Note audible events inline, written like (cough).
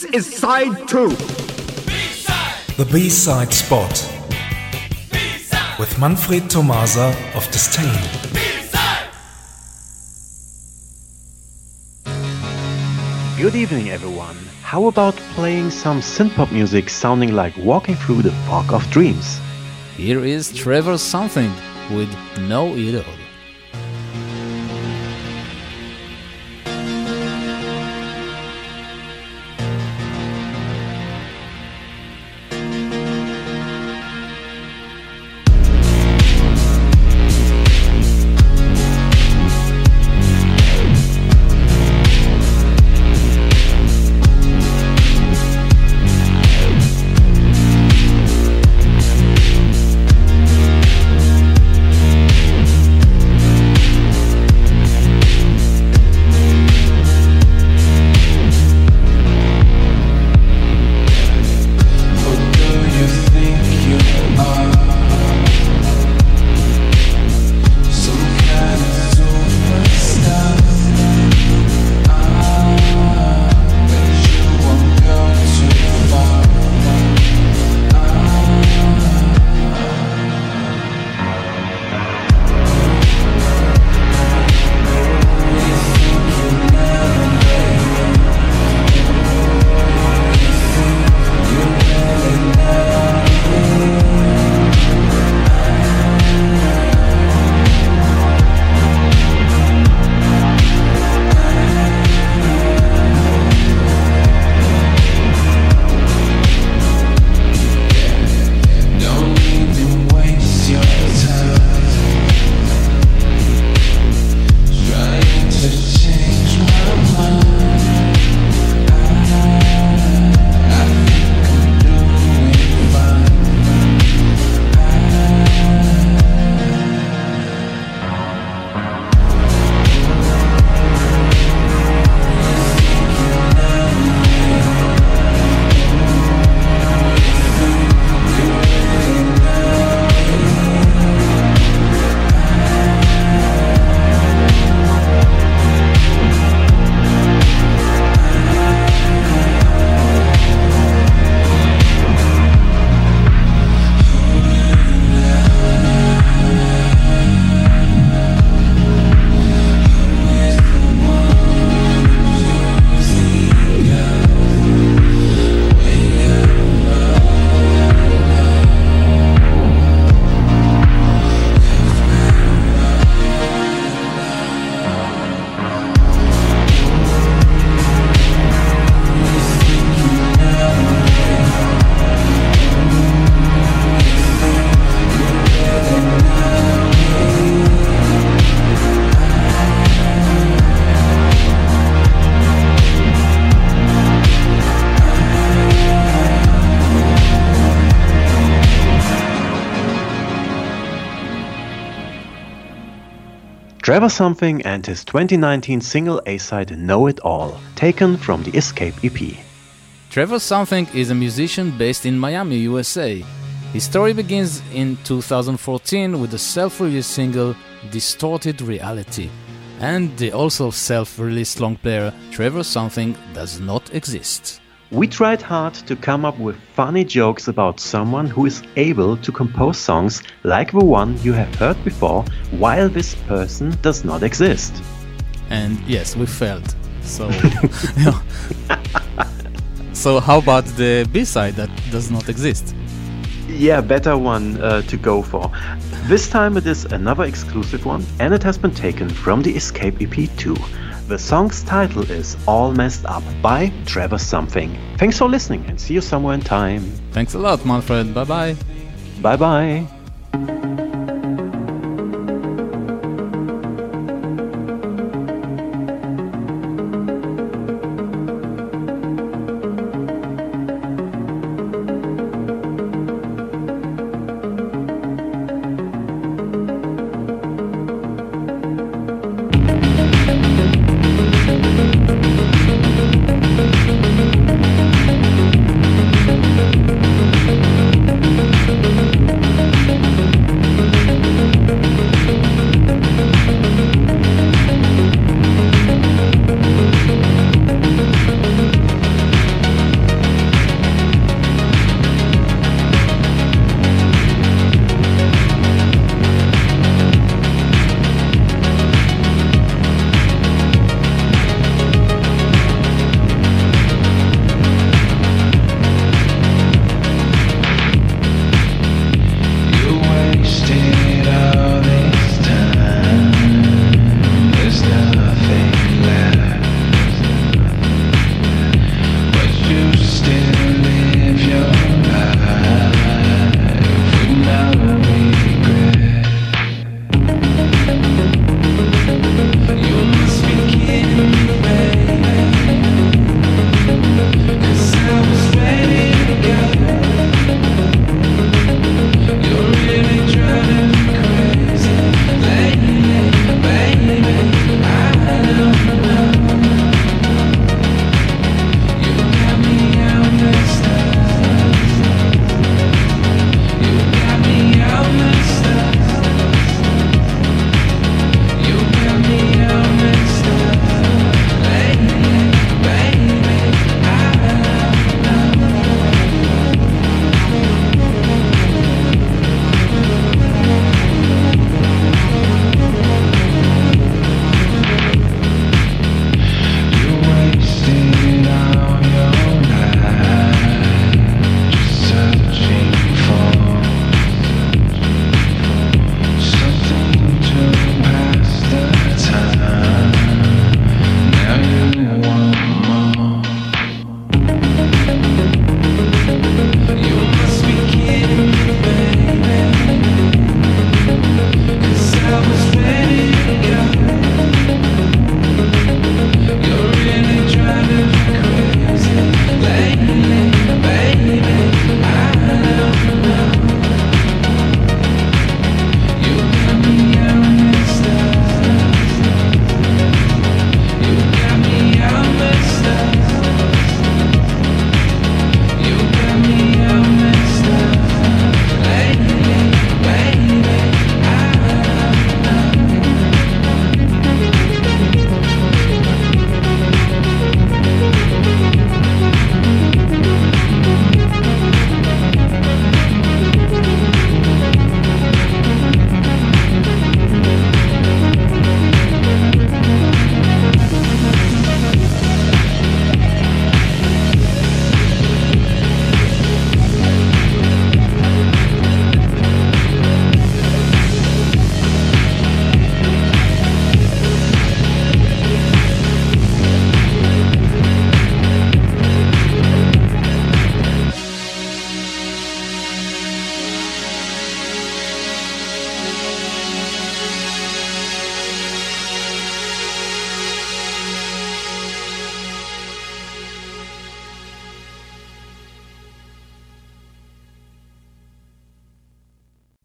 This is side two. The B-side spot with Manfred Tomasa of Disdain. Good evening, everyone. How about playing some synthpop music sounding like walking through the fog of dreams? Here is Trevor Something with Know It All. Trevor Something and his 2019 single A-side Know It All, taken from the Escape EP. Trevor Something is a musician based in Miami, USA. His story begins in 2014 with the self-released single Distorted Reality, and the also self-released long player Trevor Something does not exist. We tried hard to come up with funny jokes about someone who is able to compose songs like the one you have heard before while this person does not exist. And yes, we failed. So, (laughs) (laughs) so how about the B side that does not exist? Yeah, better one uh, to go for. This time it is another exclusive one, and it has been taken from the Escape EP 2. The song's title is All Messed Up by Trevor Something. Thanks for listening and see you somewhere in time. Thanks a lot, Manfred. Bye bye. Bye bye.